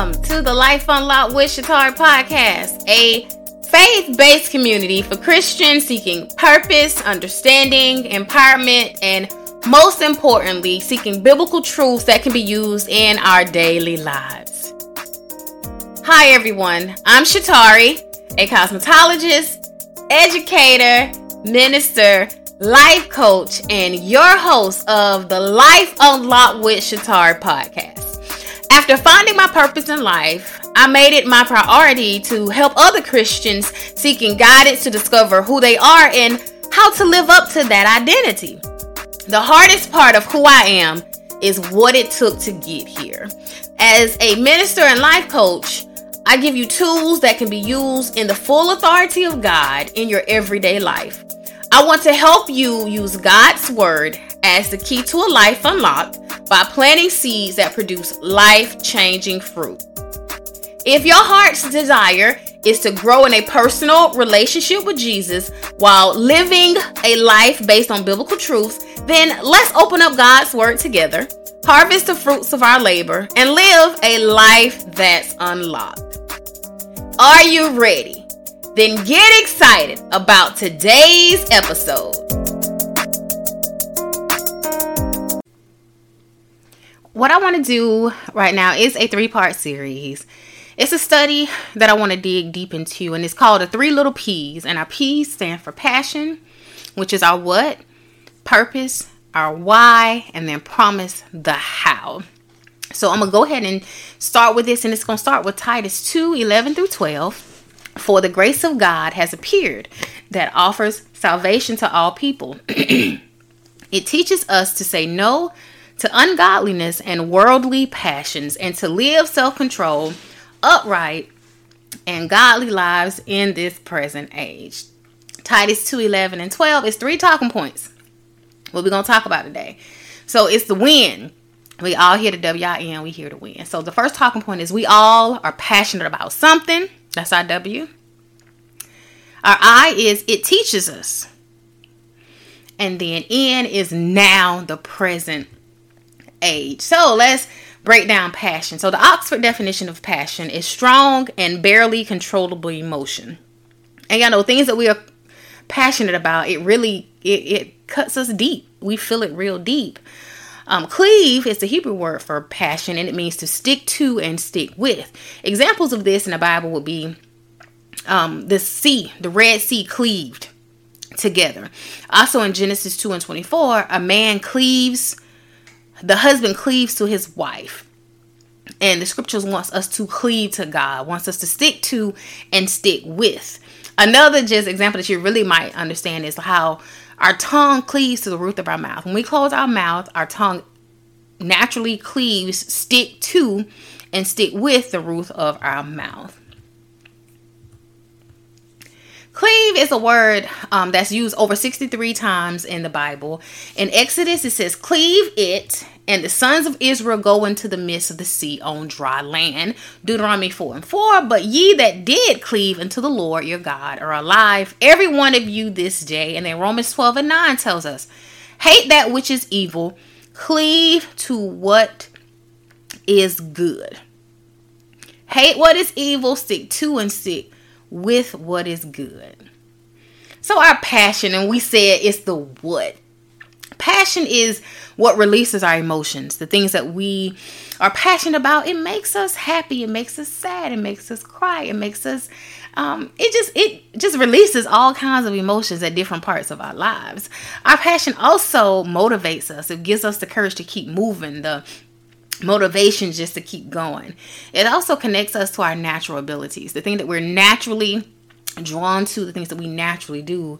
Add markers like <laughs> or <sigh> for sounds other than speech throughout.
Welcome to the Life Unlocked with Shetauri podcast, a faith based community for Christians seeking purpose, understanding, empowerment, and most importantly, seeking biblical truths that can be used in our daily lives. Hi, everyone. I'm Shetauri, a cosmetologist, educator, minister, life coach, and your host of the Life Unlocked with Shetauri podcast. After finding my purpose in life, I made it my priority to help other Christians seeking guidance to discover who they are and how to live up to that identity. The hardest part of who I am is what it took to get here. As a minister and life coach, I give you tools that can be used in the full authority of God in your everyday life. I want to help you use God's word as the key to a life unlocked by planting seeds that produce life changing fruit. If your heart's desire is to grow in a personal relationship with Jesus while living a life based on biblical truths, then let's open up God's Word together, harvest the fruits of our labor, and live a life that's unlocked. Are you ready? Then get excited about today's episode. What I want to do right now is a three part series. It's a study that I want to dig deep into, and it's called the Three Little P's. And our P's stand for passion, which is our what, purpose, our why, and then promise the how. So I'm gonna go ahead and start with this, and it's gonna start with Titus 2 11 through 12. For the grace of God has appeared that offers salvation to all people. <clears throat> it teaches us to say no to ungodliness and worldly passions, and to live self control, upright, and godly lives in this present age. Titus 2 11 and 12 is three talking points. What we're going to talk about today. So it's the win. We all hear the W-I-N, we hear the win. So the first talking point is we all are passionate about something. That's our W. Our I is it teaches us. And then N is now the present age. So let's break down passion. So the Oxford definition of passion is strong and barely controllable emotion. And y'all know things that we are passionate about, it really it, it cuts us deep. We feel it real deep. Um, cleave is the Hebrew word for passion, and it means to stick to and stick with. Examples of this in the Bible would be um, the sea, the Red Sea cleaved together. Also in Genesis 2 and 24, a man cleaves the husband cleaves to his wife. And the scriptures wants us to cleave to God, wants us to stick to and stick with. Another just example that you really might understand is how our tongue cleaves to the roof of our mouth. When we close our mouth, our tongue naturally cleaves, stick to, and stick with the roof of our mouth. Cleave is a word um, that's used over 63 times in the Bible. In Exodus, it says, Cleave it, and the sons of Israel go into the midst of the sea on dry land. Deuteronomy 4 and 4. But ye that did cleave unto the Lord your God are alive, every one of you this day. And then Romans 12 and 9 tells us, Hate that which is evil, cleave to what is good. Hate what is evil, stick to and stick with what is good. So, our passion, and we said it's the what. Passion is what releases our emotions, the things that we are passionate about. It makes us happy, it makes us sad, it makes us cry, it makes us um, it just it just releases all kinds of emotions at different parts of our lives. Our passion also motivates us. It gives us the courage to keep moving, the motivation just to keep going. It also connects us to our natural abilities, the thing that we're naturally drawn to, the things that we naturally do.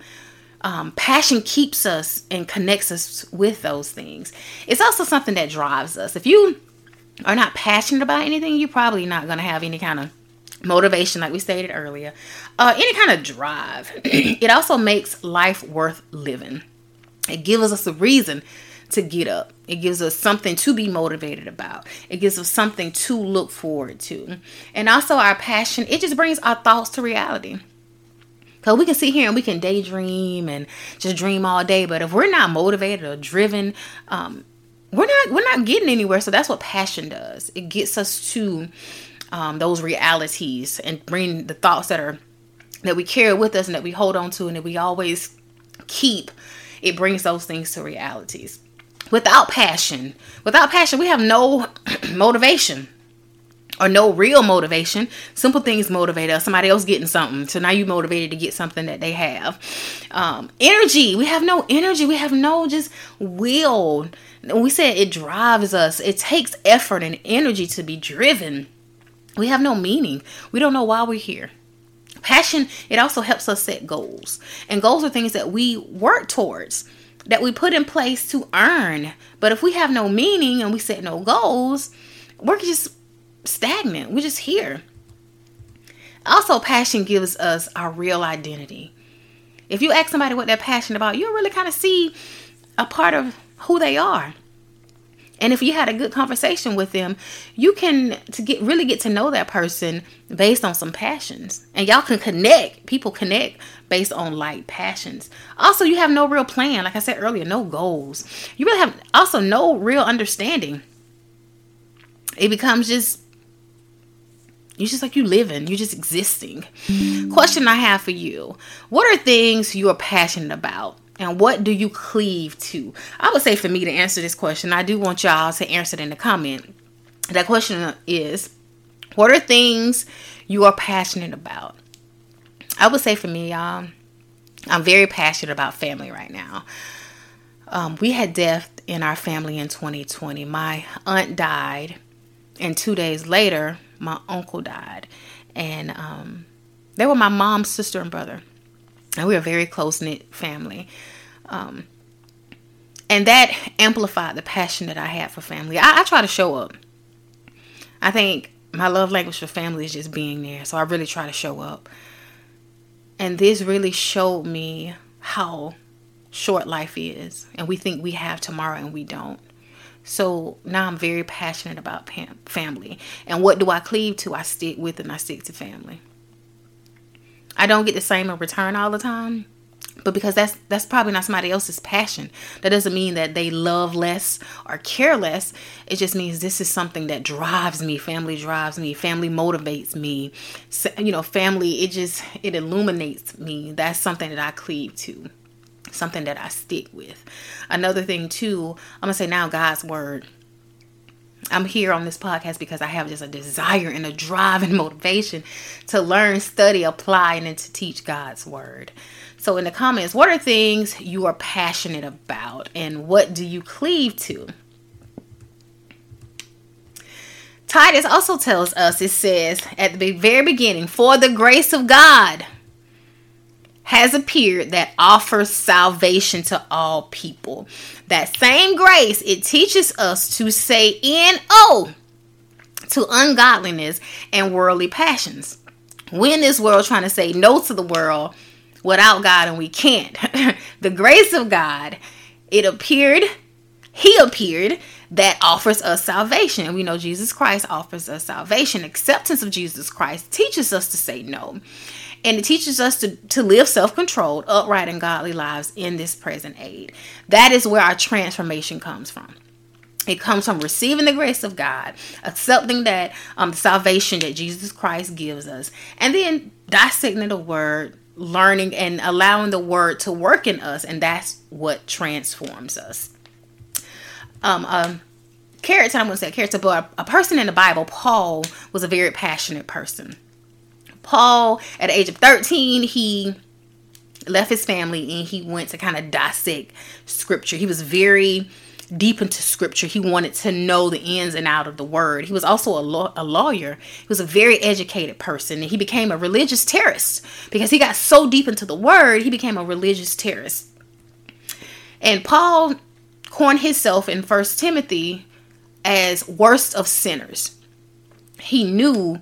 Um, passion keeps us and connects us with those things. It's also something that drives us. If you are not passionate about anything, you're probably not going to have any kind of motivation, like we stated earlier, uh, any kind of drive. <clears throat> it also makes life worth living. It gives us a reason to get up. It gives us something to be motivated about. It gives us something to look forward to. And also our passion, it just brings our thoughts to reality. Cause we can sit here and we can daydream and just dream all day, but if we're not motivated or driven, um, we're not we're not getting anywhere. So that's what passion does. It gets us to um, those realities and bring the thoughts that are that we carry with us and that we hold on to and that we always keep it brings those things to realities without passion without passion we have no <clears throat> motivation or no real motivation. Simple things motivate us. Somebody else getting something. So now you motivated to get something that they have. Um, energy. We have no energy. We have no just will. We said it drives us. It takes effort and energy to be driven. We have no meaning. We don't know why we're here. Passion, it also helps us set goals. And goals are things that we work towards, that we put in place to earn. But if we have no meaning and we set no goals, we're just stagnant. We're just here. Also, passion gives us our real identity. If you ask somebody what they're passionate about, you'll really kind of see a part of who they are. And if you had a good conversation with them, you can to get really get to know that person based on some passions. And y'all can connect. People connect based on like passions. Also, you have no real plan, like I said earlier, no goals. You really have also no real understanding. It becomes just you just like you living, you're just existing. Question I have for you What are things you are passionate about? And what do you cleave to? I would say for me to answer this question, I do want y'all to answer it in the comment. That question is What are things you are passionate about? I would say for me, y'all, I'm very passionate about family right now. Um, we had death in our family in 2020. My aunt died, and two days later, my uncle died, and um, they were my mom's sister and brother, and we were a very close knit family. Um, and that amplified the passion that I had for family. I, I try to show up. I think my love language for family is just being there, so I really try to show up. And this really showed me how short life is, and we think we have tomorrow and we don't. So now I'm very passionate about family. And what do I cleave to? I stick with and I stick to family. I don't get the same in return all the time, but because that's that's probably not somebody else's passion. That doesn't mean that they love less or care less. It just means this is something that drives me. Family drives me. Family motivates me. So, you know, family it just it illuminates me. That's something that I cleave to something that I stick with. Another thing too, I'm gonna say now God's word. I'm here on this podcast because I have just a desire and a drive and <laughs> motivation to learn, study, apply, and to teach God's word. So, in the comments, what are things you are passionate about and what do you cleave to? Titus also tells us, it says at the very beginning, for the grace of God has appeared that offers salvation to all people. That same grace, it teaches us to say N-O to ungodliness and worldly passions. We in this world trying to say no to the world without God and we can't. <laughs> the grace of God, it appeared, he appeared that offers us salvation. We know Jesus Christ offers us salvation. Acceptance of Jesus Christ teaches us to say no. And it teaches us to, to live self controlled, upright, and godly lives in this present age. That is where our transformation comes from. It comes from receiving the grace of God, accepting that um, salvation that Jesus Christ gives us, and then dissecting the word, learning and allowing the word to work in us, and that's what transforms us. Um, um, character, I'm going to say character, but a, a person in the Bible, Paul, was a very passionate person. Paul, at the age of 13, he left his family and he went to kind of dissect scripture. He was very deep into scripture. He wanted to know the ins and out of the word. He was also a, law- a lawyer. He was a very educated person and he became a religious terrorist because he got so deep into the word, he became a religious terrorist. And Paul coined himself in First Timothy as worst of sinners. He knew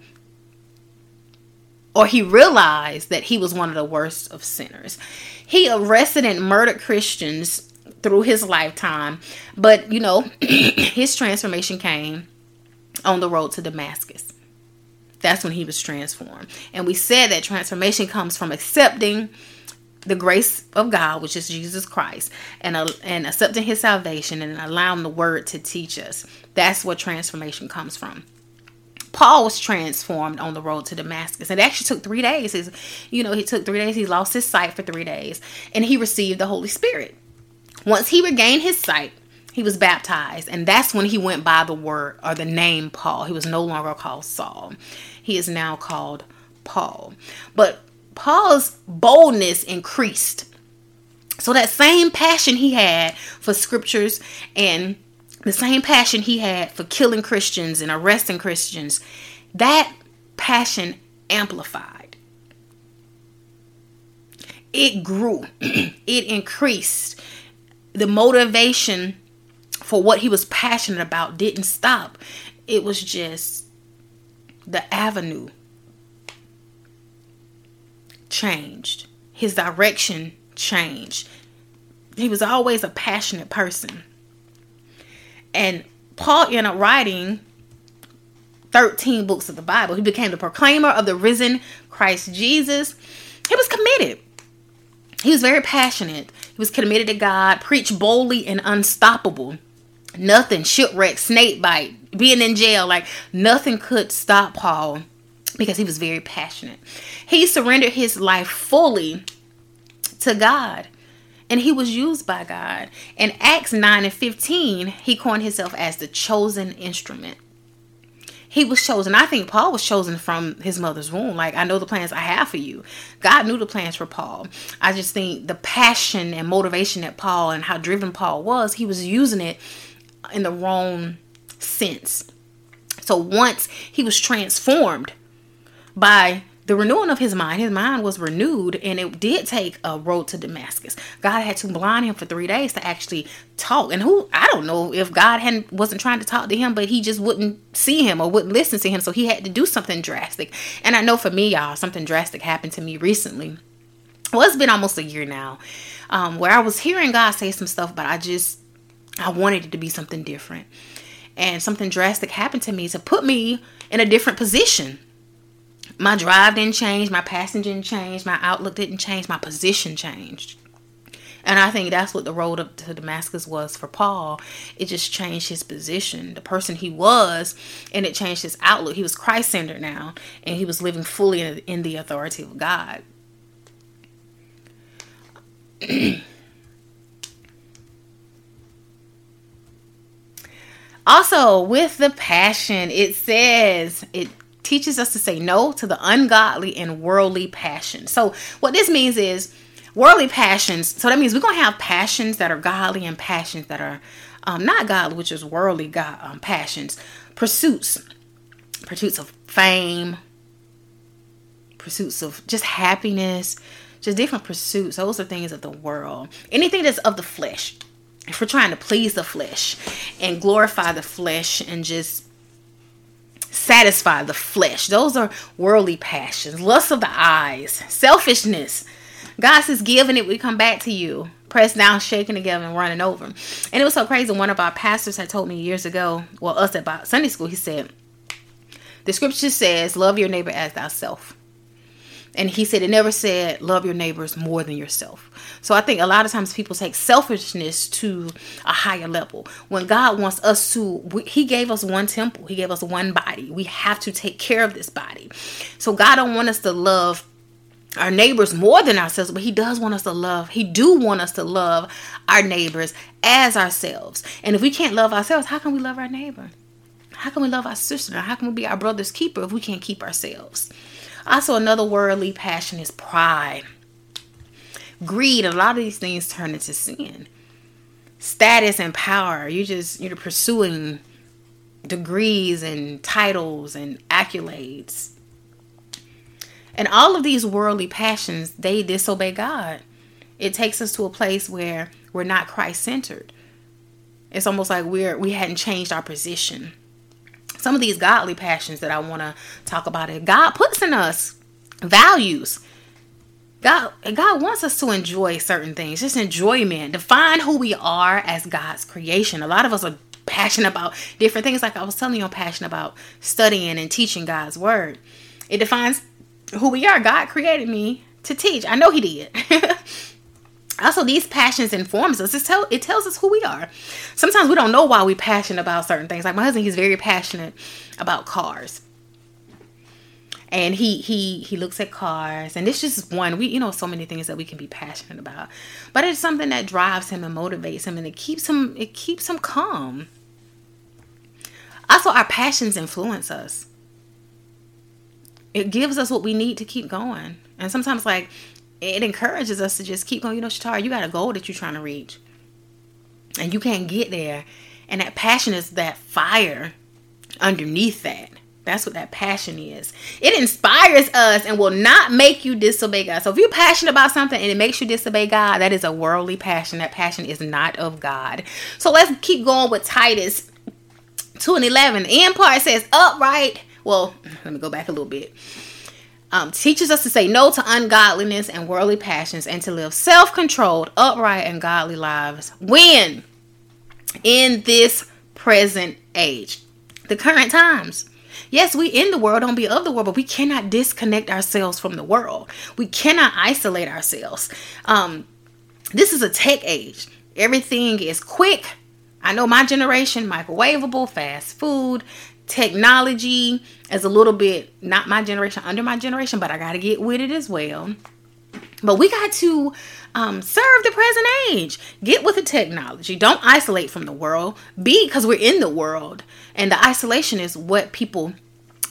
or he realized that he was one of the worst of sinners. He arrested and murdered Christians through his lifetime, but you know, <clears throat> his transformation came on the road to Damascus. That's when he was transformed. And we said that transformation comes from accepting the grace of God, which is Jesus Christ, and uh, and accepting His salvation and allowing the Word to teach us. That's what transformation comes from. Paul was transformed on the road to Damascus. It actually took three days. His, you know, he took three days. He lost his sight for three days, and he received the Holy Spirit. Once he regained his sight, he was baptized, and that's when he went by the word or the name Paul. He was no longer called Saul. He is now called Paul. But Paul's boldness increased. So that same passion he had for scriptures and the same passion he had for killing Christians and arresting Christians, that passion amplified. It grew, <clears throat> it increased. The motivation for what he was passionate about didn't stop. It was just the avenue changed. His direction changed. He was always a passionate person. And Paul ended up writing 13 books of the Bible. He became the proclaimer of the risen Christ Jesus. He was committed. He was very passionate. He was committed to God, preached boldly and unstoppable. Nothing, shipwreck, snake bite, being in jail, like nothing could stop Paul because he was very passionate. He surrendered his life fully to God and he was used by God. In Acts 9 and 15, he coined himself as the chosen instrument. He was chosen. I think Paul was chosen from his mother's womb. Like, I know the plans I have for you. God knew the plans for Paul. I just think the passion and motivation that Paul and how driven Paul was, he was using it in the wrong sense. So once he was transformed by the renewing of his mind, his mind was renewed, and it did take a road to Damascus. God had to blind him for three days to actually talk. And who I don't know if God hadn't wasn't trying to talk to him, but he just wouldn't see him or wouldn't listen to him. So he had to do something drastic. And I know for me, y'all, something drastic happened to me recently. Well, it's been almost a year now, um, where I was hearing God say some stuff, but I just I wanted it to be something different. And something drastic happened to me to put me in a different position my drive didn't change, my passion didn't change, my outlook didn't change, my position changed. And I think that's what the road up to Damascus was for Paul. It just changed his position, the person he was, and it changed his outlook. He was Christ centered now, and he was living fully in, in the authority of God. <clears throat> also, with the passion, it says it teaches us to say no to the ungodly and worldly passions. So, what this means is worldly passions. So, that means we're going to have passions that are godly and passions that are um, not godly, which is worldly God, um, passions. Pursuits, pursuits of fame, pursuits of just happiness, just different pursuits. Those are things of the world. Anything that's of the flesh. If we're trying to please the flesh and glorify the flesh and just satisfy the flesh. Those are worldly passions, lust of the eyes, selfishness. God says, give and it will come back to you. Pressed down, shaking together, and running over. And it was so crazy. One of our pastors had told me years ago, well, us about Sunday school, he said, the scripture says, love your neighbor as thyself. And he said it never said love your neighbors more than yourself. So I think a lot of times people take selfishness to a higher level. When God wants us to, He gave us one temple, He gave us one body. We have to take care of this body. So God don't want us to love our neighbors more than ourselves but he does want us to love he do want us to love our neighbors as ourselves and if we can't love ourselves how can we love our neighbor how can we love our sister how can we be our brother's keeper if we can't keep ourselves also, another worldly passion is pride, greed. A lot of these things turn into sin. Status and power. You just you're pursuing degrees and titles and accolades. And all of these worldly passions, they disobey God. It takes us to a place where we're not Christ centered. It's almost like we're we hadn't changed our position some of these godly passions that I want to talk about it. God puts in us values. God, God wants us to enjoy certain things, just enjoyment. Define who we are as God's creation. A lot of us are passionate about different things. Like I was telling you, I'm passionate about studying and teaching God's word. It defines who we are. God created me to teach. I know He did. <laughs> also these passions informs us. It, tell, it tells us who we are. Sometimes we don't know why we're passionate about certain things. Like my husband he's very passionate about cars. And he he he looks at cars and it's just one we you know so many things that we can be passionate about. But it's something that drives him and motivates him and it keeps him it keeps him calm. Also our passions influence us. It gives us what we need to keep going. And sometimes like it encourages us to just keep going you know Shatara, you got a goal that you're trying to reach and you can't get there and that passion is that fire underneath that that's what that passion is. It inspires us and will not make you disobey God. So if you're passionate about something and it makes you disobey God, that is a worldly passion. That passion is not of God. So let's keep going with Titus 2 and 11. The end part says, upright. Well, <laughs> let me go back a little bit. Um, teaches us to say no to ungodliness and worldly passions and to live self controlled, upright, and godly lives. When? In this present age, the current times. Yes, we in the world, don't be of the world, but we cannot disconnect ourselves from the world. We cannot isolate ourselves. Um, this is a tech age. Everything is quick. I know my generation, microwavable, fast food, technology is a little bit not my generation, under my generation, but I got to get with it as well. But we got to um, serve the present age. Get with the technology. Don't isolate from the world. Be because we're in the world, and the isolation is what people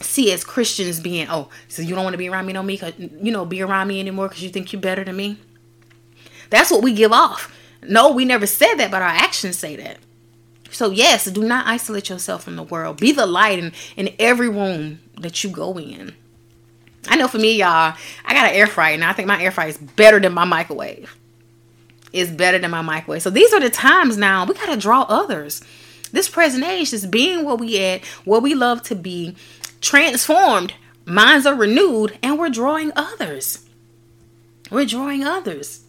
see as Christians being. Oh, so you don't want to be around me no me, cause you know, be around me anymore because you think you're better than me. That's what we give off. No, we never said that, but our actions say that. So yes, do not isolate yourself from the world. Be the light in, in every room that you go in. I know for me, y'all, I got an air fryer and I think my air fryer is better than my microwave. It's better than my microwave. So these are the times now we gotta draw others. This present age is being what we at, what we love to be, transformed, minds are renewed, and we're drawing others. We're drawing others.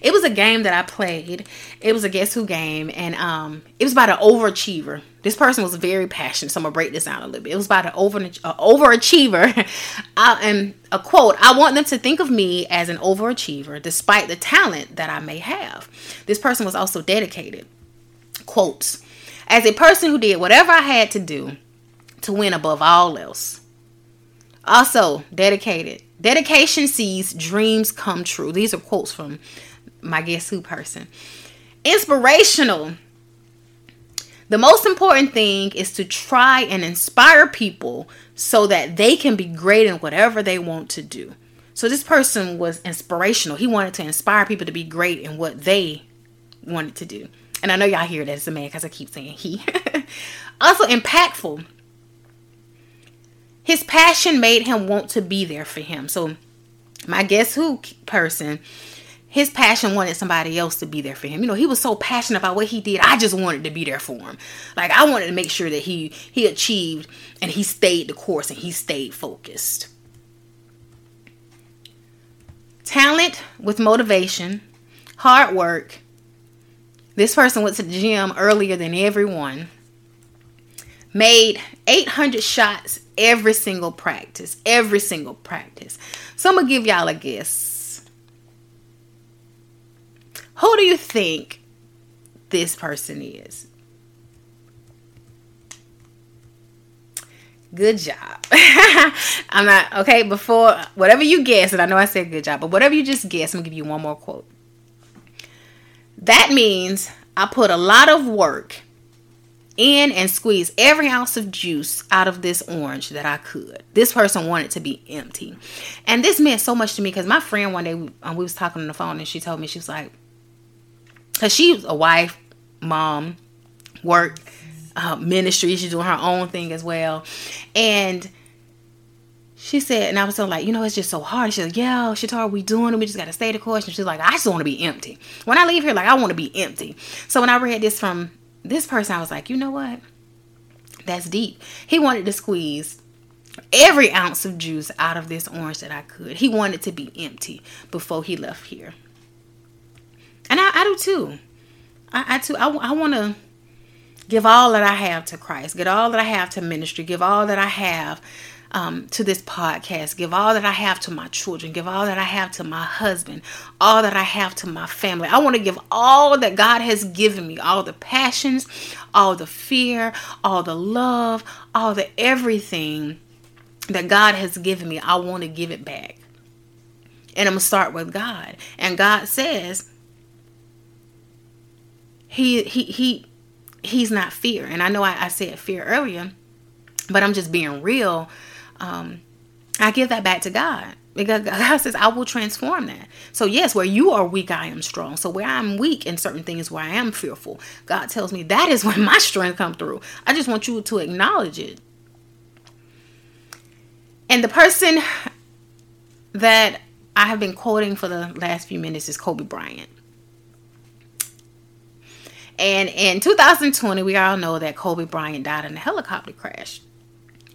It was a game that I played. It was a guess who game, and um, it was about an overachiever. This person was very passionate, so I'm gonna break this down a little bit. It was about an over uh, overachiever, <laughs> and a quote: "I want them to think of me as an overachiever, despite the talent that I may have." This person was also dedicated. Quotes: "As a person who did whatever I had to do to win above all else." Also dedicated. Dedication sees dreams come true. These are quotes from my guess who person. Inspirational. The most important thing is to try and inspire people so that they can be great in whatever they want to do. So this person was inspirational. He wanted to inspire people to be great in what they wanted to do. And I know y'all hear that as a man because I keep saying he. <laughs> also impactful. His passion made him want to be there for him. So my guess who person his passion wanted somebody else to be there for him. You know, he was so passionate about what he did. I just wanted to be there for him. Like I wanted to make sure that he he achieved and he stayed the course and he stayed focused. Talent with motivation, hard work. This person went to the gym earlier than everyone. Made 800 shots every single practice, every single practice. So I'm gonna give y'all a guess who do you think this person is? Good job. <laughs> I'm not okay. Before whatever you guess, and I know I said good job, but whatever you just guess, I'm gonna give you one more quote. That means I put a lot of work in and squeeze every ounce of juice out of this orange that I could. This person wanted to be empty, and this meant so much to me because my friend one day we, um, we was talking on the phone and she told me she was like, because she's a wife, mom, work, uh, ministry. She's doing her own thing as well. And she said, and I was so like, you know, it's just so hard. She said, yeah, Shatara, we doing it. We just got to stay the course. And she's like, I just want to be empty. When I leave here, like, I want to be empty. So when I read this from this person, I was like, you know what? That's deep. He wanted to squeeze every ounce of juice out of this orange that I could. He wanted to be empty before he left here I, do too. I, I too. I, I want to give all that I have to Christ, give all that I have to ministry, give all that I have um, to this podcast, give all that I have to my children, give all that I have to my husband, all that I have to my family. I want to give all that God has given me, all the passions, all the fear, all the love, all the everything that God has given me, I want to give it back. And I'm going to start with God. And God says, he he he he's not fear. And i know i, I said fear earlier but i'm just being real. Um i give that back to god. Because god says i will transform that. So yes where you are weak i am strong. So where i'm weak in certain things where i am fearful god tells me that is <laughs> when my strength come through. I just want you to acknowledge it. And the person that i have been quoting for the last few minutes is kobe bryant and in 2020, we all know that Kobe Bryant died in a helicopter crash.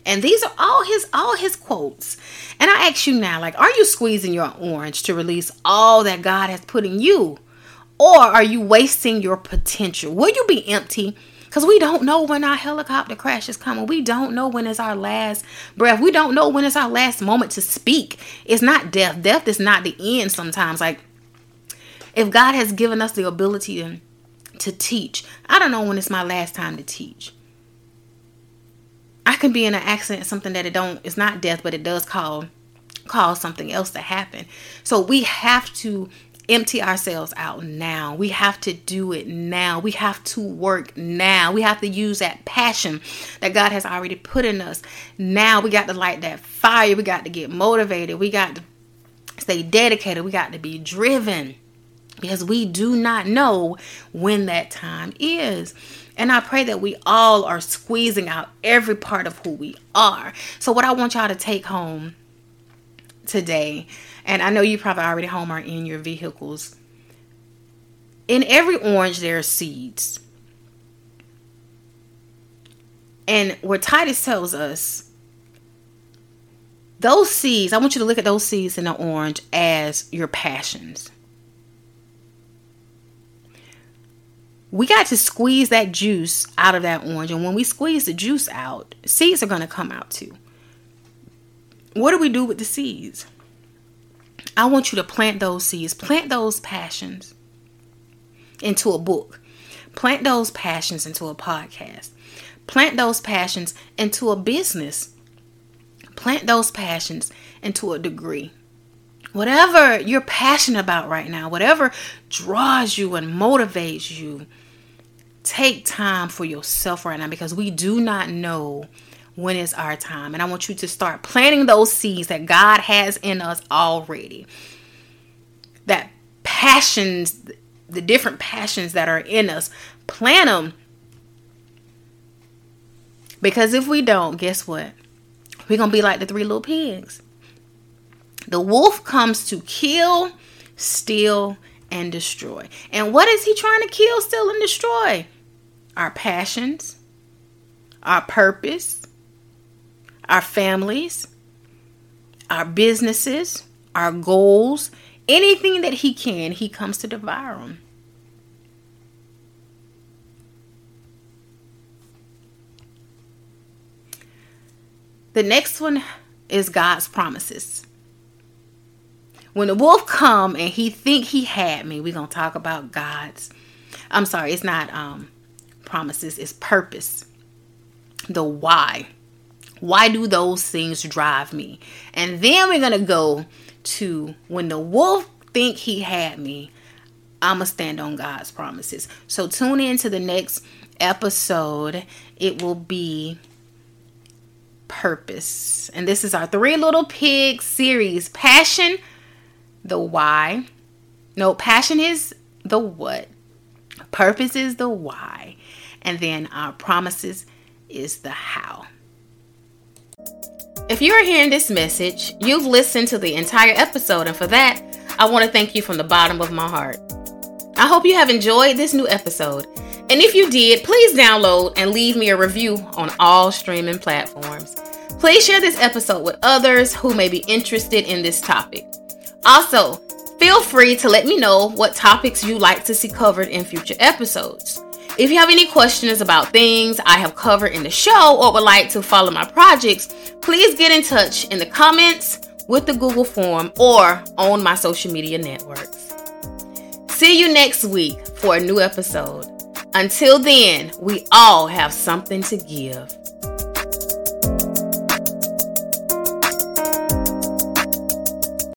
And these are all his all his quotes. And I ask you now, like, are you squeezing your orange to release all that God has put in you? Or are you wasting your potential? Will you be empty? Because we don't know when our helicopter crash is coming. We don't know when it's our last breath. We don't know when it's our last moment to speak. It's not death. Death is not the end sometimes. Like, if God has given us the ability to to teach. I don't know when it's my last time to teach. I can be in an accident, something that it don't it's not death, but it does call cause something else to happen. So we have to empty ourselves out now. We have to do it now. We have to work now. We have to use that passion that God has already put in us. Now we got to light that fire. We got to get motivated. We got to stay dedicated. We got to be driven because we do not know when that time is. And I pray that we all are squeezing out every part of who we are. So, what I want y'all to take home today, and I know you probably already home are in your vehicles. In every orange, there are seeds. And where Titus tells us, those seeds, I want you to look at those seeds in the orange as your passions. We got to squeeze that juice out of that orange. And when we squeeze the juice out, seeds are going to come out too. What do we do with the seeds? I want you to plant those seeds, plant those passions into a book, plant those passions into a podcast, plant those passions into a business, plant those passions into a degree. Whatever you're passionate about right now, whatever draws you and motivates you, take time for yourself right now because we do not know when it's our time. And I want you to start planting those seeds that God has in us already. That passions, the different passions that are in us, plant them. Because if we don't, guess what? We're going to be like the three little pigs. The wolf comes to kill, steal, and destroy. And what is he trying to kill, steal, and destroy? Our passions, our purpose, our families, our businesses, our goals, anything that he can, he comes to devour them. The next one is God's promises. When the wolf come and he think he had me, we're to talk about God's I'm sorry, it's not um promises is purpose. The why. Why do those things drive me? And then we're going to go to when the wolf think he had me, I'm going to stand on God's promises. So tune in to the next episode. It will be purpose. And this is our Three Little Pigs series. Passion, the why. No, passion is the what. Purpose is the why. And then our promises is the how. If you are hearing this message, you've listened to the entire episode, and for that, I want to thank you from the bottom of my heart. I hope you have enjoyed this new episode. And if you did, please download and leave me a review on all streaming platforms. Please share this episode with others who may be interested in this topic. Also, feel free to let me know what topics you'd like to see covered in future episodes. If you have any questions about things I have covered in the show or would like to follow my projects, please get in touch in the comments with the Google form or on my social media networks. See you next week for a new episode. Until then, we all have something to give.